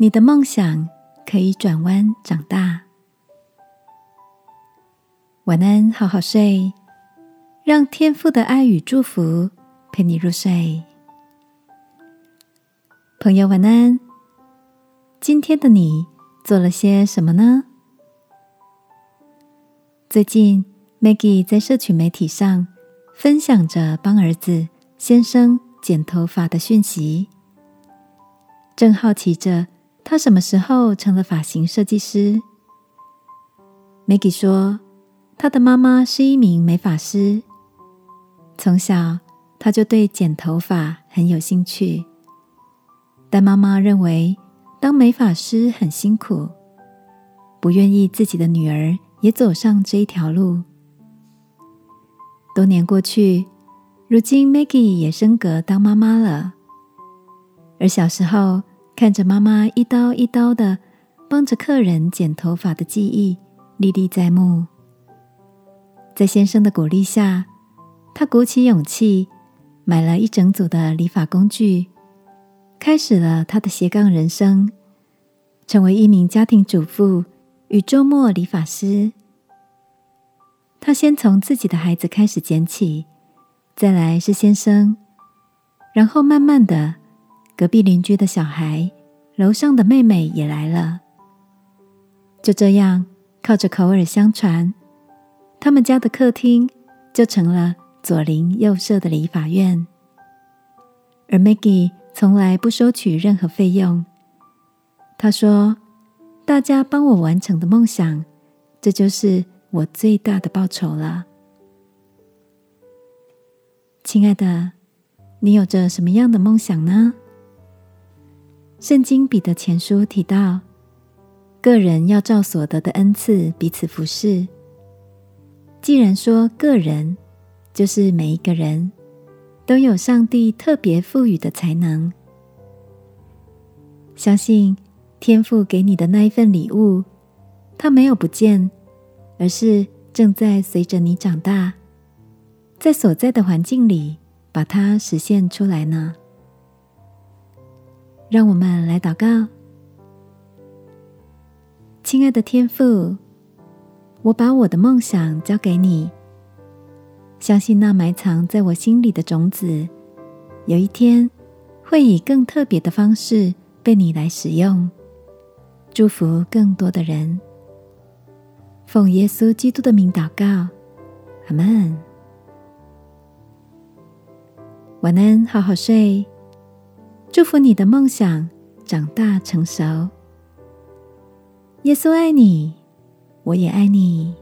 你的梦想可以转弯长大。晚安，好好睡，让天父的爱与祝福陪你入睡。朋友，晚安。今天的你做了些什么呢？最近，Maggie 在社群媒体上分享着帮儿子先生剪头发的讯息，正好奇着。他什么时候成了发型设计师？Maggie 说，他的妈妈是一名美发师，从小他就对剪头发很有兴趣。但妈妈认为当美发师很辛苦，不愿意自己的女儿也走上这一条路。多年过去，如今 Maggie 也升格当妈妈了，而小时候。看着妈妈一刀一刀的帮着客人剪头发的记忆历历在目，在先生的鼓励下，他鼓起勇气买了一整组的理发工具，开始了他的斜杠人生，成为一名家庭主妇与周末理发师。他先从自己的孩子开始剪起，再来是先生，然后慢慢的。隔壁邻居的小孩，楼上的妹妹也来了。就这样，靠着口耳相传，他们家的客厅就成了左邻右舍的理发院。而 Maggie 从来不收取任何费用。他说：“大家帮我完成的梦想，这就是我最大的报酬了。”亲爱的，你有着什么样的梦想呢？圣经彼得前书提到，个人要照所得的恩赐彼此服侍。既然说个人，就是每一个人都有上帝特别赋予的才能。相信天父给你的那一份礼物，它没有不见，而是正在随着你长大，在所在的环境里把它实现出来呢。让我们来祷告，亲爱的天父，我把我的梦想交给你，相信那埋藏在我心里的种子，有一天会以更特别的方式被你来使用，祝福更多的人。奉耶稣基督的名祷告，阿门。晚安，好好睡。祝福你的梦想长大成熟。耶稣爱你，我也爱你。